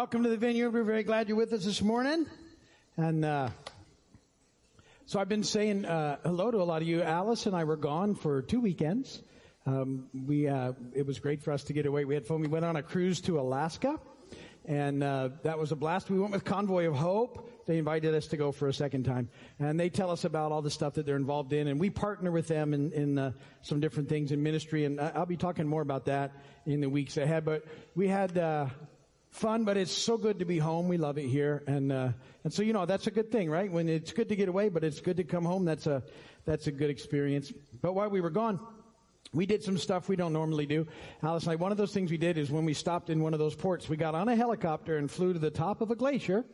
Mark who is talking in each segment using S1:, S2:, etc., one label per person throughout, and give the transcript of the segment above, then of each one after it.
S1: Welcome to the vineyard. We're very glad you're with us this morning. And, uh, so I've been saying, uh, hello to a lot of you. Alice and I were gone for two weekends. Um, we, uh, it was great for us to get away. We had fun. We went on a cruise to Alaska. And, uh, that was a blast. We went with Convoy of Hope. They invited us to go for a second time. And they tell us about all the stuff that they're involved in. And we partner with them in, in, uh, some different things in ministry. And I'll be talking more about that in the weeks ahead. But we had, uh, fun, but it's so good to be home. We love it here, and uh, and so you know that's a good thing, right? When it's good to get away, but it's good to come home. That's a that's a good experience. But while we were gone. We did some stuff we don't normally do. Alice and I, one of those things we did is when we stopped in one of those ports, we got on a helicopter and flew to the top of a glacier.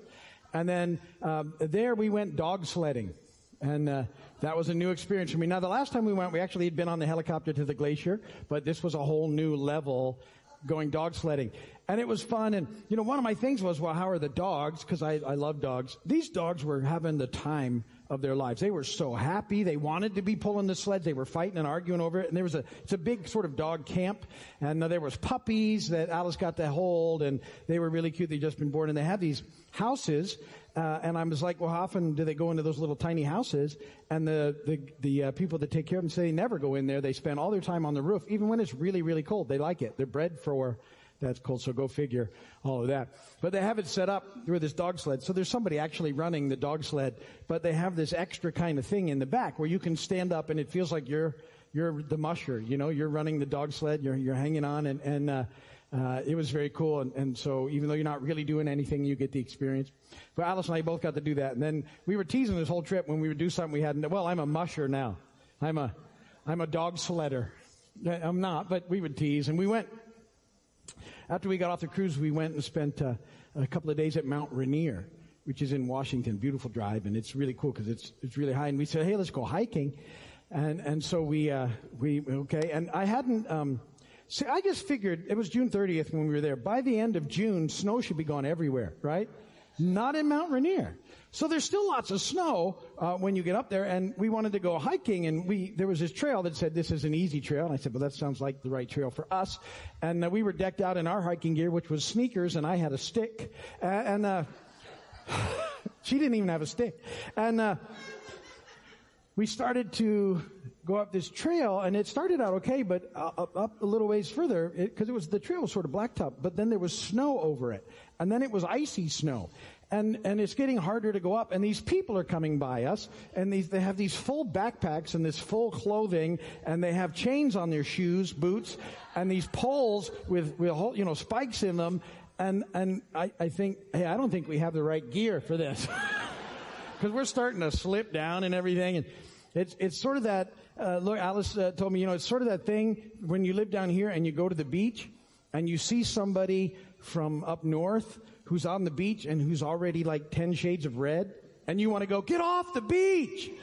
S1: And then um, there we went dog sledding. And uh, that was a new experience for me. Now, the last time we went, we actually had been on the helicopter to the glacier, but this was a whole new level going dog sledding. And it was fun. And, you know, one of my things was, well, how are the dogs? Cause I, I love dogs. These dogs were having the time of their lives. They were so happy. They wanted to be pulling the sleds. They were fighting and arguing over it. And there was a, it's a big sort of dog camp. And there was puppies that Alice got to hold and they were really cute. They'd just been born and they have these houses. Uh, and I was like, well, how often do they go into those little tiny houses? And the, the, the uh, people that take care of them say they never go in there. They spend all their time on the roof, even when it's really, really cold. They like it. They're bred for, that's cold, so go figure all of that. But they have it set up through this dog sled. So there's somebody actually running the dog sled, but they have this extra kind of thing in the back where you can stand up and it feels like you're, you're the musher, you know, you're running the dog sled, you're, you're hanging on and, and, uh, uh, it was very cool. And, and so even though you're not really doing anything, you get the experience. But Alice and I both got to do that. And then we were teasing this whole trip when we would do something we hadn't, well, I'm a musher now. I'm a, I'm a dog sledder. I'm not, but we would tease and we went after we got off the cruise, we went and spent uh, a couple of days at Mount Rainier, which is in Washington. Beautiful drive, and it's really cool because it's it's really high. And we said, hey, let's go hiking, and and so we uh, we okay. And I hadn't. Um, see, I just figured it was June 30th when we were there. By the end of June, snow should be gone everywhere, right? Not in Mount Rainier. So there's still lots of snow uh, when you get up there, and we wanted to go hiking, and we there was this trail that said this is an easy trail, and I said, well, that sounds like the right trail for us. And uh, we were decked out in our hiking gear, which was sneakers, and I had a stick, uh, and she didn't even have a stick, and uh, we started to go up this trail and it started out okay, but uh, up, up a little ways further, because it, it, was, the trail was sort of blacktop, but then there was snow over it. And then it was icy snow. And, and it's getting harder to go up. And these people are coming by us and these, they have these full backpacks and this full clothing and they have chains on their shoes, boots, and these poles with, with, you know, spikes in them. And, and I, I think, hey, I don't think we have the right gear for this. Cause we're starting to slip down and everything. And, it's, it's sort of that, uh, look, Alice uh, told me, you know, it's sort of that thing when you live down here and you go to the beach and you see somebody from up north who's on the beach and who's already like 10 shades of red and you want to go, get off the beach!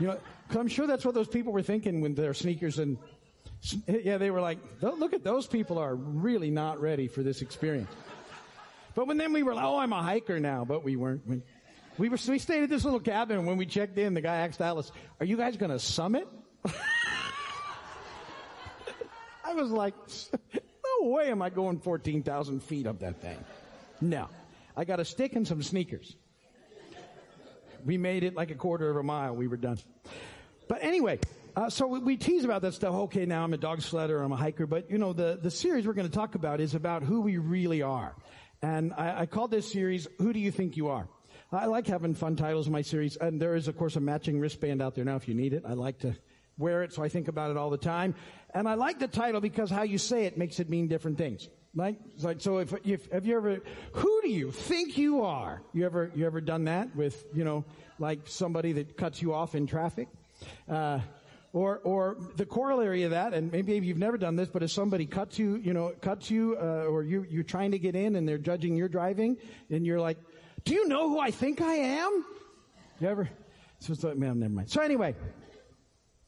S1: You know, cause I'm sure that's what those people were thinking when their sneakers and, yeah, they were like, look at those people are really not ready for this experience. But when then we were like, oh, I'm a hiker now, but we weren't. We, we were, we stayed at this little cabin and when we checked in, the guy asked Alice, are you guys gonna summit? I was like, no way am I going 14,000 feet up that thing. No. I got a stick and some sneakers. We made it like a quarter of a mile. We were done. But anyway, uh, so we, we, tease about that stuff. Okay, now I'm a dog sledder, I'm a hiker, but you know, the, the series we're going to talk about is about who we really are. And I, I called this series, Who Do You Think You Are? I like having fun titles in my series, and there is, of course, a matching wristband out there now if you need it. I like to wear it, so I think about it all the time. And I like the title because how you say it makes it mean different things. Like so if, if, have you ever, who do you think you are? You ever, you ever done that with, you know, like somebody that cuts you off in traffic? Uh, or, or the corollary of that, and maybe you've never done this, but if somebody cuts you, you know, cuts you, uh, or you, you're trying to get in and they're judging your driving, and you're like, do you know who I think I am? You ever? So it's like, man, never mind. So anyway,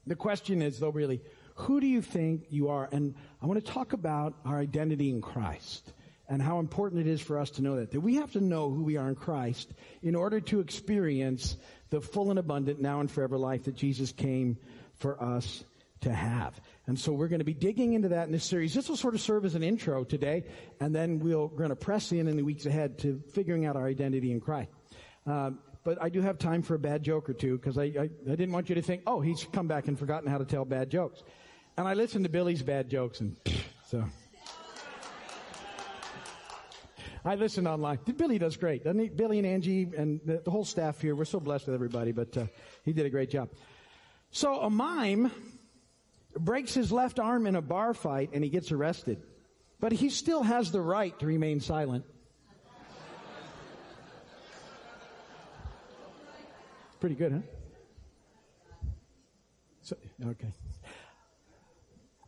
S1: the question is though really, who do you think you are? And I want to talk about our identity in Christ and how important it is for us to know that. That we have to know who we are in Christ in order to experience the full and abundant now and forever life that Jesus came for us to have. And so we're going to be digging into that in this series. This will sort of serve as an intro today, and then we're going to press in in the weeks ahead to figuring out our identity in Christ. Um, but I do have time for a bad joke or two because I, I, I didn't want you to think, oh, he's come back and forgotten how to tell bad jokes. And I listened to Billy's bad jokes, and so. I listened online. Billy does great, doesn't he? Billy and Angie and the, the whole staff here. We're so blessed with everybody, but uh, he did a great job. So a mime breaks his left arm in a bar fight and he gets arrested. But he still has the right to remain silent. Pretty good, huh? So, okay.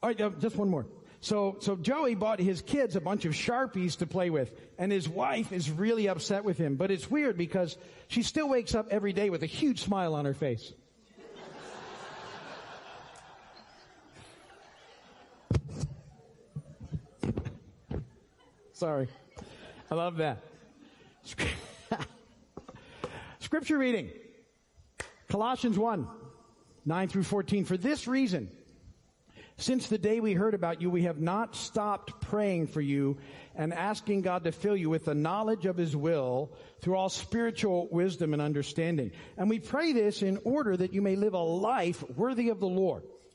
S1: All right, uh, just one more. So, so Joey bought his kids a bunch of Sharpies to play with, and his wife is really upset with him. But it's weird because she still wakes up every day with a huge smile on her face. Sorry. I love that. Scripture reading. Colossians 1, 9 through 14. For this reason, since the day we heard about you, we have not stopped praying for you and asking God to fill you with the knowledge of His will through all spiritual wisdom and understanding. And we pray this in order that you may live a life worthy of the Lord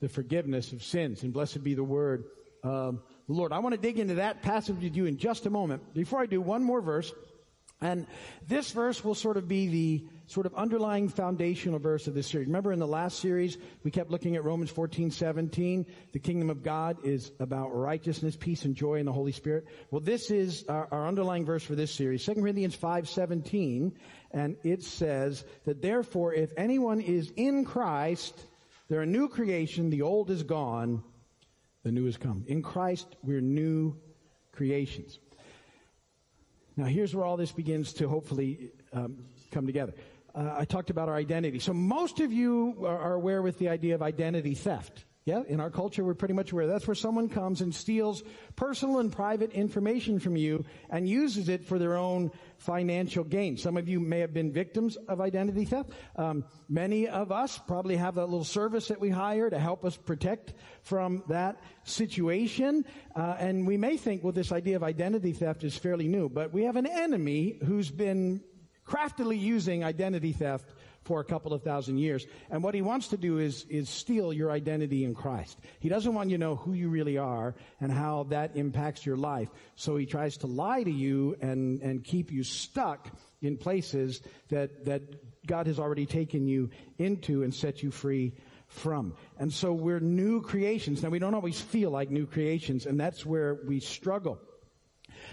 S1: the forgiveness of sins. And blessed be the word of the Lord. I want to dig into that passage with you in just a moment. Before I do, one more verse. And this verse will sort of be the sort of underlying foundational verse of this series. Remember in the last series, we kept looking at Romans 14, 17. The kingdom of God is about righteousness, peace, and joy in the Holy Spirit. Well, this is our, our underlying verse for this series. 2 Corinthians 5, 17. And it says that therefore, if anyone is in Christ, they're a new creation. The old is gone. The new has come. In Christ, we're new creations. Now, here's where all this begins to hopefully um, come together. Uh, I talked about our identity. So most of you are aware with the idea of identity theft. Yeah, in our culture, we're pretty much aware. That's where someone comes and steals personal and private information from you and uses it for their own financial gain. Some of you may have been victims of identity theft. Um, many of us probably have a little service that we hire to help us protect from that situation. Uh, and we may think, well, this idea of identity theft is fairly new, but we have an enemy who's been craftily using identity theft for a couple of thousand years. And what he wants to do is, is steal your identity in Christ. He doesn't want you to know who you really are and how that impacts your life. So he tries to lie to you and, and keep you stuck in places that, that God has already taken you into and set you free from. And so we're new creations. Now we don't always feel like new creations and that's where we struggle.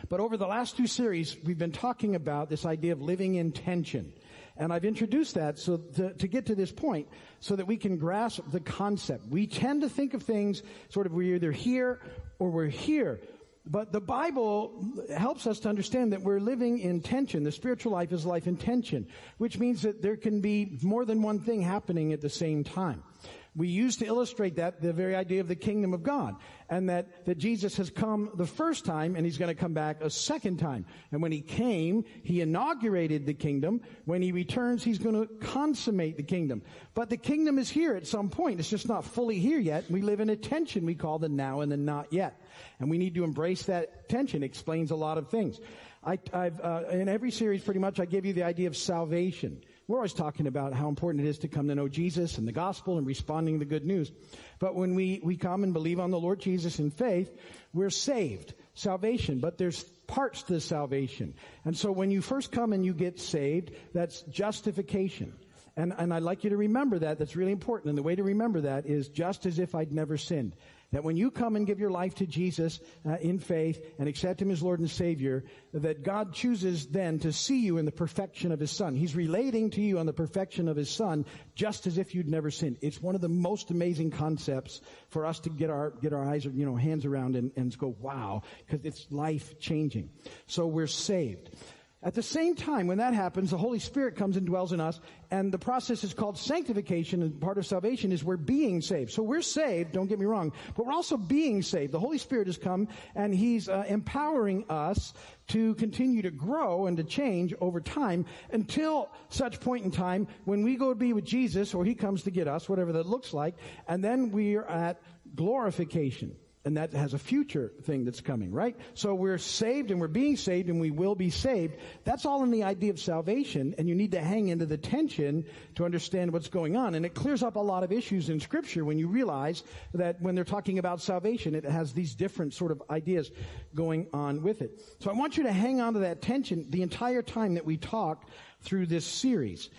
S1: But over the last two series, we've been talking about this idea of living in tension. And I've introduced that so to, to, get to this point so that we can grasp the concept. We tend to think of things sort of we're either here or we're here. But the Bible helps us to understand that we're living in tension. The spiritual life is life in tension, which means that there can be more than one thing happening at the same time. We use to illustrate that the very idea of the kingdom of God and that, that Jesus has come the first time and he's going to come back a second time. And when he came, he inaugurated the kingdom. When he returns, he's going to consummate the kingdom. But the kingdom is here at some point. It's just not fully here yet. We live in a tension we call the now and the not yet. And we need to embrace that tension. It explains a lot of things. I, have uh, in every series pretty much I give you the idea of salvation. We're always talking about how important it is to come to know Jesus and the gospel and responding to the good news. But when we, we come and believe on the Lord Jesus in faith, we're saved. Salvation. But there's parts to salvation. And so when you first come and you get saved, that's justification. And, and I'd like you to remember that. That's really important. And the way to remember that is just as if I'd never sinned. That when you come and give your life to Jesus uh, in faith and accept Him as Lord and Savior, that God chooses then to see you in the perfection of His Son. He's relating to you on the perfection of His Son, just as if you'd never sinned. It's one of the most amazing concepts for us to get our get our eyes, you know, hands around and, and go, wow, because it's life changing. So we're saved. At the same time, when that happens, the Holy Spirit comes and dwells in us, and the process is called sanctification, and part of salvation is we're being saved. So we're saved, don't get me wrong, but we're also being saved. The Holy Spirit has come, and He's uh, empowering us to continue to grow and to change over time until such point in time when we go to be with Jesus, or He comes to get us, whatever that looks like, and then we are at glorification and that has a future thing that's coming, right? So we're saved and we're being saved and we will be saved. That's all in the idea of salvation and you need to hang into the tension to understand what's going on. And it clears up a lot of issues in scripture when you realize that when they're talking about salvation, it has these different sort of ideas going on with it. So I want you to hang on to that tension the entire time that we talk through this series.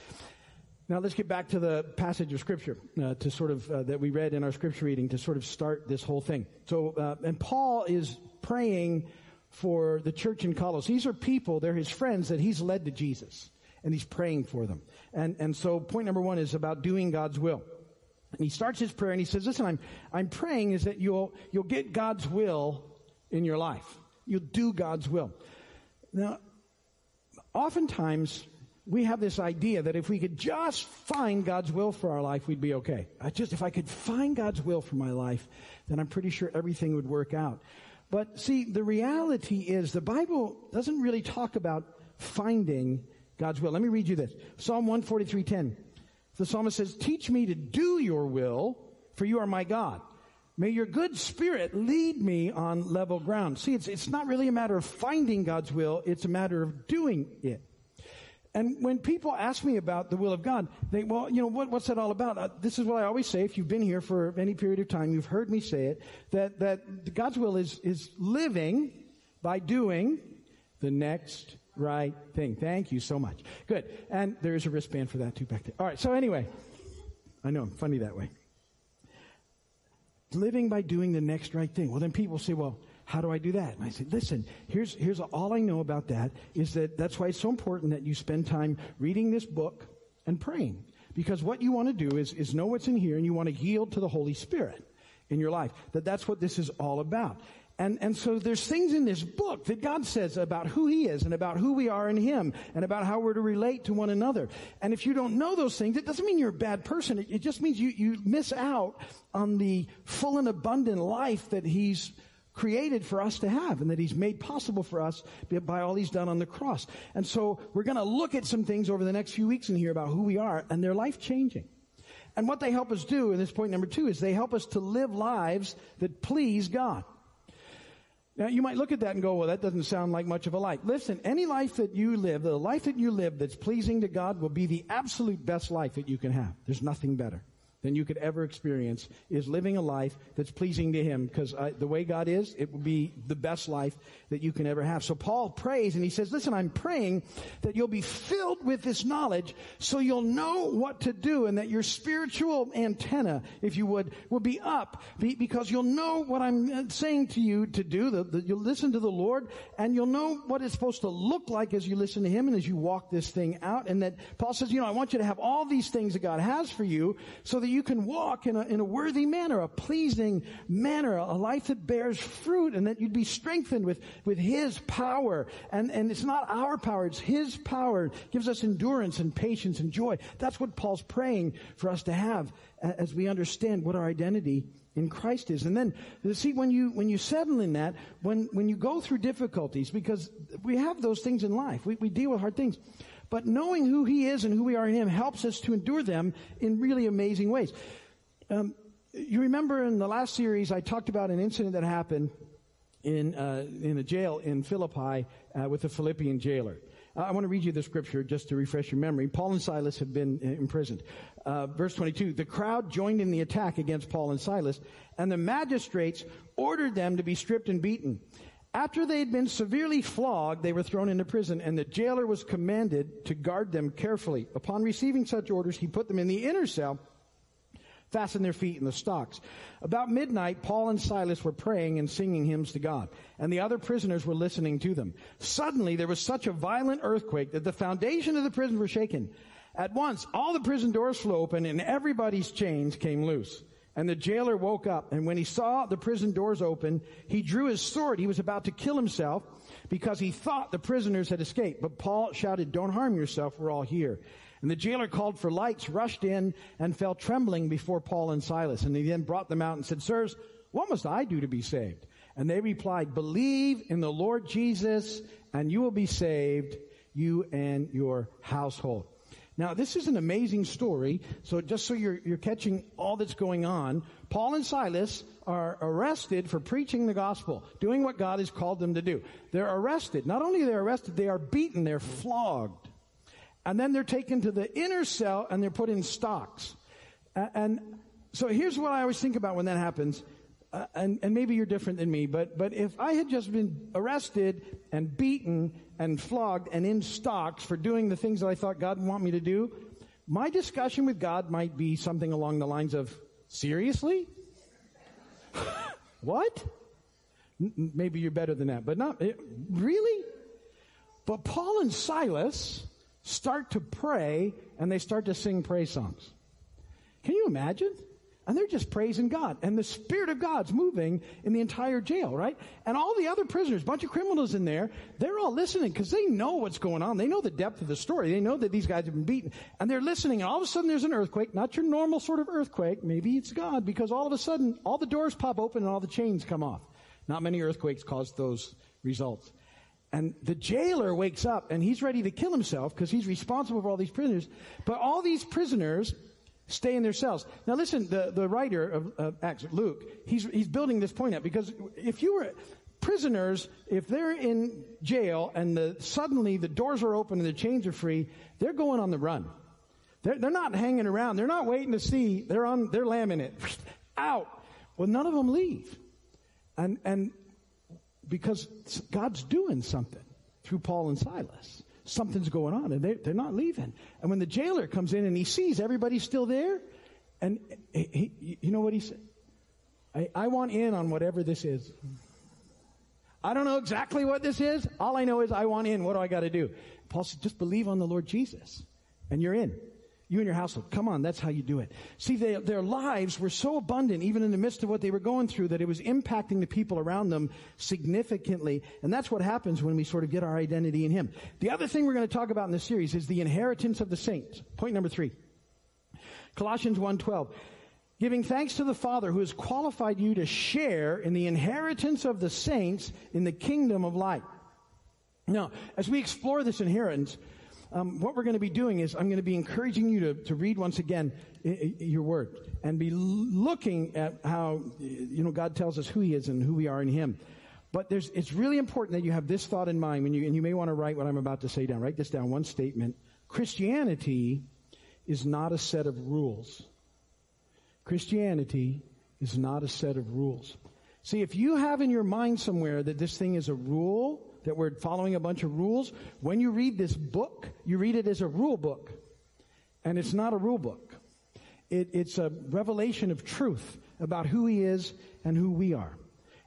S1: Now let's get back to the passage of scripture uh, to sort of uh, that we read in our scripture reading to sort of start this whole thing. So, uh, and Paul is praying for the church in Colossae. These are people; they're his friends that he's led to Jesus, and he's praying for them. And and so, point number one is about doing God's will. And he starts his prayer and he says, "Listen, I'm I'm praying is that you'll you'll get God's will in your life. You'll do God's will." Now, oftentimes we have this idea that if we could just find God's will for our life, we'd be okay. I just, if I could find God's will for my life, then I'm pretty sure everything would work out. But see, the reality is the Bible doesn't really talk about finding God's will. Let me read you this. Psalm 143:10. The psalmist says, "Teach me to do your will, for you are my God." May your good spirit lead me on level ground. See, it's, it's not really a matter of finding God's will, it's a matter of doing it. And when people ask me about the will of God, they, well, you know, what, what's that all about? Uh, this is what I always say. If you've been here for any period of time, you've heard me say it, that, that God's will is, is living by doing the next right thing. Thank you so much. Good. And there's a wristband for that too back there. All right. So anyway, I know I'm funny that way. Living by doing the next right thing. Well, then people say, well, how do I do that? And I said, listen, here's, here's all I know about that is that that's why it's so important that you spend time reading this book and praying. Because what you want to do is, is know what's in here and you want to yield to the Holy Spirit in your life. That that's what this is all about. And, and so there's things in this book that God says about who He is and about who we are in Him and about how we're to relate to one another. And if you don't know those things, it doesn't mean you're a bad person. It, it just means you, you miss out on the full and abundant life that He's created for us to have and that he's made possible for us by all he's done on the cross. And so we're going to look at some things over the next few weeks in here about who we are and they're life changing. And what they help us do, in this point number two, is they help us to live lives that please God. Now you might look at that and go, well, that doesn't sound like much of a life. Listen, any life that you live, the life that you live that's pleasing to God will be the absolute best life that you can have. There's nothing better than you could ever experience is living a life that's pleasing to Him. Because the way God is, it will be the best life that you can ever have. So Paul prays and he says, listen, I'm praying that you'll be filled with this knowledge so you'll know what to do and that your spiritual antenna, if you would, will be up because you'll know what I'm uh, saying to you to do. The, you'll listen to the Lord and you'll know what it's supposed to look like as you listen to Him and as you walk this thing out. And that Paul says, you know, I want you to have all these things that God has for you so that you can walk in a, in a worthy manner, a pleasing manner, a life that bears fruit and that you'd be strengthened with, with His power. And, and it's not our power, it's His power. It gives us endurance and patience and joy. That's what Paul's praying for us to have as we understand what our identity in Christ is. And then, see, when you, when you settle in that, when, when you go through difficulties, because we have those things in life, we, we deal with hard things. But knowing who He is and who we are in Him helps us to endure them in really amazing ways. Um, you remember in the last series, I talked about an incident that happened in, uh, in a jail in Philippi uh, with a Philippian jailer. I want to read you the scripture just to refresh your memory. Paul and Silas have been imprisoned. Uh, verse 22, the crowd joined in the attack against Paul and Silas, and the magistrates ordered them to be stripped and beaten. After they had been severely flogged, they were thrown into prison, and the jailer was commanded to guard them carefully. Upon receiving such orders, he put them in the inner cell fastened their feet in the stocks. About midnight, Paul and Silas were praying and singing hymns to God, and the other prisoners were listening to them. Suddenly, there was such a violent earthquake that the foundation of the prison were shaken. At once, all the prison doors flew open and everybody's chains came loose. And the jailer woke up, and when he saw the prison doors open, he drew his sword. He was about to kill himself because he thought the prisoners had escaped. But Paul shouted, Don't harm yourself, we're all here. And the jailer called for lights, rushed in, and fell trembling before Paul and Silas. And he then brought them out and said, Sirs, what must I do to be saved? And they replied, Believe in the Lord Jesus, and you will be saved, you and your household. Now, this is an amazing story. So just so you're, you're catching all that's going on, Paul and Silas are arrested for preaching the gospel, doing what God has called them to do. They're arrested. Not only are they arrested, they are beaten, they're flogged. And then they're taken to the inner cell and they're put in stocks. And so here's what I always think about when that happens. Uh, and, and maybe you're different than me, but, but if I had just been arrested and beaten and flogged and in stocks for doing the things that I thought God would want me to do, my discussion with God might be something along the lines of, seriously? what? N- maybe you're better than that, but not, it, really? But Paul and Silas, start to pray and they start to sing praise songs. Can you imagine? And they're just praising God. And the Spirit of God's moving in the entire jail, right? And all the other prisoners, bunch of criminals in there, they're all listening because they know what's going on. They know the depth of the story. They know that these guys have been beaten. And they're listening. And all of a sudden there's an earthquake, not your normal sort of earthquake. Maybe it's God because all of a sudden all the doors pop open and all the chains come off. Not many earthquakes cause those results. And the jailer wakes up and he's ready to kill himself because he's responsible for all these prisoners. But all these prisoners stay in their cells. Now listen, the, the writer of, of Acts, Luke, he's, he's building this point up because if you were, prisoners, if they're in jail and the, suddenly the doors are open and the chains are free, they're going on the run. They're, they're not hanging around. They're not waiting to see. They're on, they're lambing it. Out. Well, none of them leave. And, and because God's doing something through Paul and Silas. Something's going on and they, they're not leaving. And when the jailer comes in and he sees everybody's still there, and he, he, you know what he said? I, I want in on whatever this is. I don't know exactly what this is. All I know is I want in. What do I got to do? Paul said, just believe on the Lord Jesus and you're in. You and your household. Come on, that's how you do it. See, they, their lives were so abundant, even in the midst of what they were going through, that it was impacting the people around them significantly. And that's what happens when we sort of get our identity in Him. The other thing we're going to talk about in this series is the inheritance of the saints. Point number three. Colossians 1.12. Giving thanks to the Father who has qualified you to share in the inheritance of the saints in the kingdom of light. Now, as we explore this inheritance, um, what we're going to be doing is I'm going to be encouraging you to, to read once again your word and be looking at how, you know, God tells us who he is and who we are in him. But it's really important that you have this thought in mind when you, and you may want to write what I'm about to say down. Write this down. One statement. Christianity is not a set of rules. Christianity is not a set of rules. See, if you have in your mind somewhere that this thing is a rule, that we're following a bunch of rules. When you read this book, you read it as a rule book. And it's not a rule book. It, it's a revelation of truth about who he is and who we are.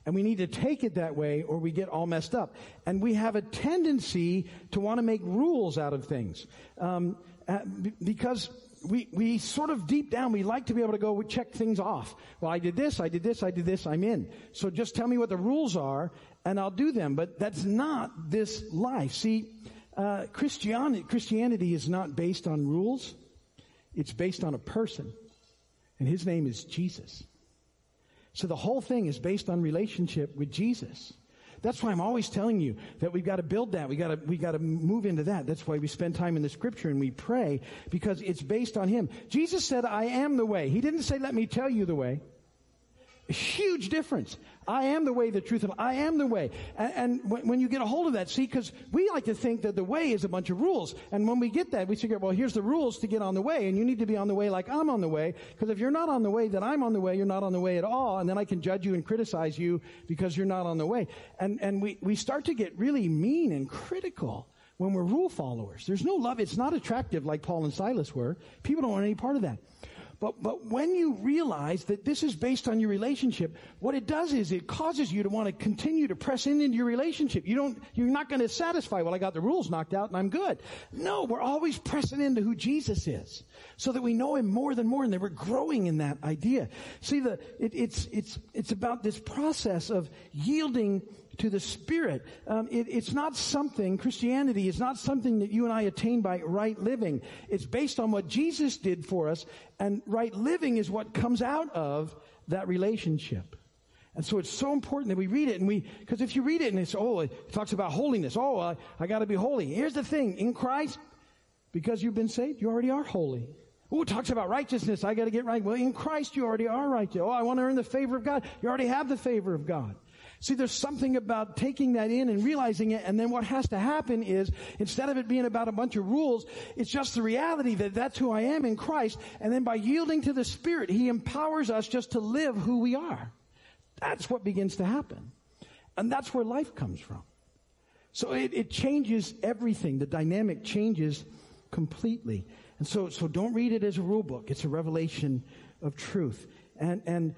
S1: And we need to take it that way or we get all messed up. And we have a tendency to want to make rules out of things. Um, uh, because we, we sort of deep down, we like to be able to go check things off. Well, I did this, I did this, I did this, I'm in. So just tell me what the rules are and I'll do them. But that's not this life. See, uh, Christianity, Christianity is not based on rules. It's based on a person. And his name is Jesus. So the whole thing is based on relationship with Jesus. That's why I'm always telling you that we've got to build that. We got to, we got to move into that. That's why we spend time in the scripture and we pray because it's based on Him. Jesus said, I am the way. He didn't say, let me tell you the way. Huge difference. I am the way, the truth, and I am the way. And, and when, when, you get a hold of that, see, because we like to think that the way is a bunch of rules. And when we get that, we figure, well, here's the rules to get on the way, and you need to be on the way like I'm on the way. Because if you're not on the way that I'm on the way, you're not on the way at all, and then I can judge you and criticize you because you're not on the way. And, and we, we start to get really mean and critical when we're rule followers. There's no love. It's not attractive like Paul and Silas were. People don't want any part of that. But, but when you realize that this is based on your relationship, what it does is it causes you to want to continue to press in into your relationship. You don't, you're not going to satisfy, well, I got the rules knocked out and I'm good. No, we're always pressing into who Jesus is so that we know him more than more and that we're growing in that idea. See, the, it, it's, it's, it's about this process of yielding to the Spirit. Um, it, it's not something, Christianity is not something that you and I attain by right living. It's based on what Jesus did for us, and right living is what comes out of that relationship. And so it's so important that we read it and we, because if you read it and it's, oh, it talks about holiness. Oh, I, I gotta be holy. Here's the thing. In Christ, because you've been saved, you already are holy. Oh, it talks about righteousness. I gotta get right. Well, in Christ, you already are righteous. Oh, I want to earn the favor of God. You already have the favor of God. See, there's something about taking that in and realizing it, and then what has to happen is, instead of it being about a bunch of rules, it's just the reality that that's who I am in Christ, and then by yielding to the Spirit, He empowers us just to live who we are. That's what begins to happen. And that's where life comes from. So it, it changes everything. The dynamic changes completely. And so, so don't read it as a rule book. It's a revelation of truth. And, and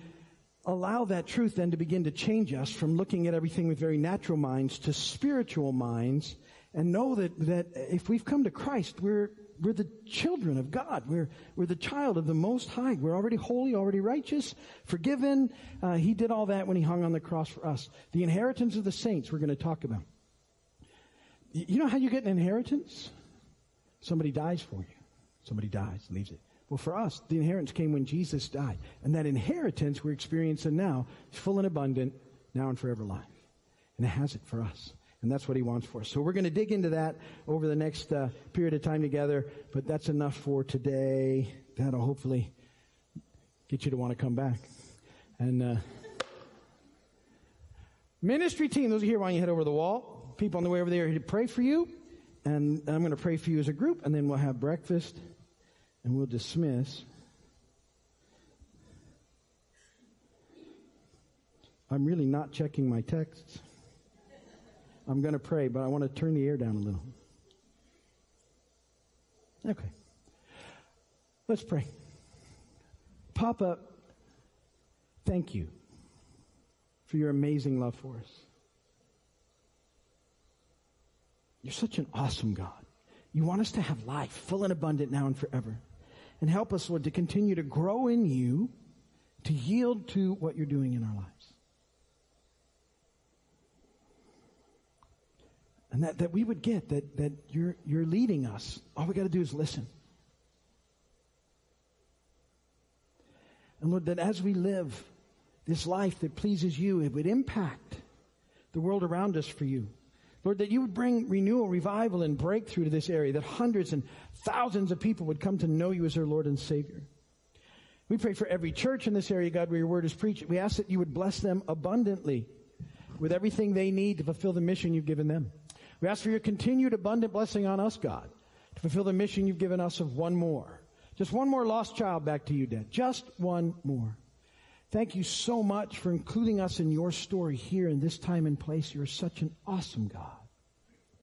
S1: allow that truth then to begin to change us from looking at everything with very natural minds to spiritual minds and know that, that if we've come to Christ, we're, we're the children of God. We're, we're the child of the Most High. We're already holy, already righteous, forgiven. Uh, he did all that when He hung on the cross for us. The inheritance of the saints we're going to talk about. You know how you get an inheritance? Somebody dies for you. Somebody dies, leaves it. Well, for us, the inheritance came when Jesus died. And that inheritance we're experiencing now is full and abundant, now and forever life. And it has it for us. And that's what he wants for us. So we're going to dig into that over the next uh, period of time together. But that's enough for today. That'll hopefully get you to want to come back. And uh, ministry team, those are here, why don't you head over the wall? People on the way over there to pray for you. And I'm going to pray for you as a group, and then we'll have breakfast and we'll dismiss. I'm really not checking my texts. I'm going to pray, but I want to turn the air down a little. Okay. Let's pray. Papa, thank you for your amazing love for us. You're such an awesome God. You want us to have life full and abundant now and forever. And help us, Lord, to continue to grow in you, to yield to what you're doing in our lives. And that, that we would get that, that you're, you're leading us. All we got to do is listen. And Lord, that as we live this life that pleases you, it would impact the world around us for you. Lord, that you would bring renewal, revival, and breakthrough to this area, that hundreds and thousands of people would come to know you as their Lord and Savior. We pray for every church in this area, God, where your word is preached. We ask that you would bless them abundantly with everything they need to fulfill the mission you've given them. We ask for your continued abundant blessing on us, God, to fulfill the mission you've given us of one more. Just one more lost child back to you, Dad. Just one more. Thank you so much for including us in your story here in this time and place. You're such an awesome God.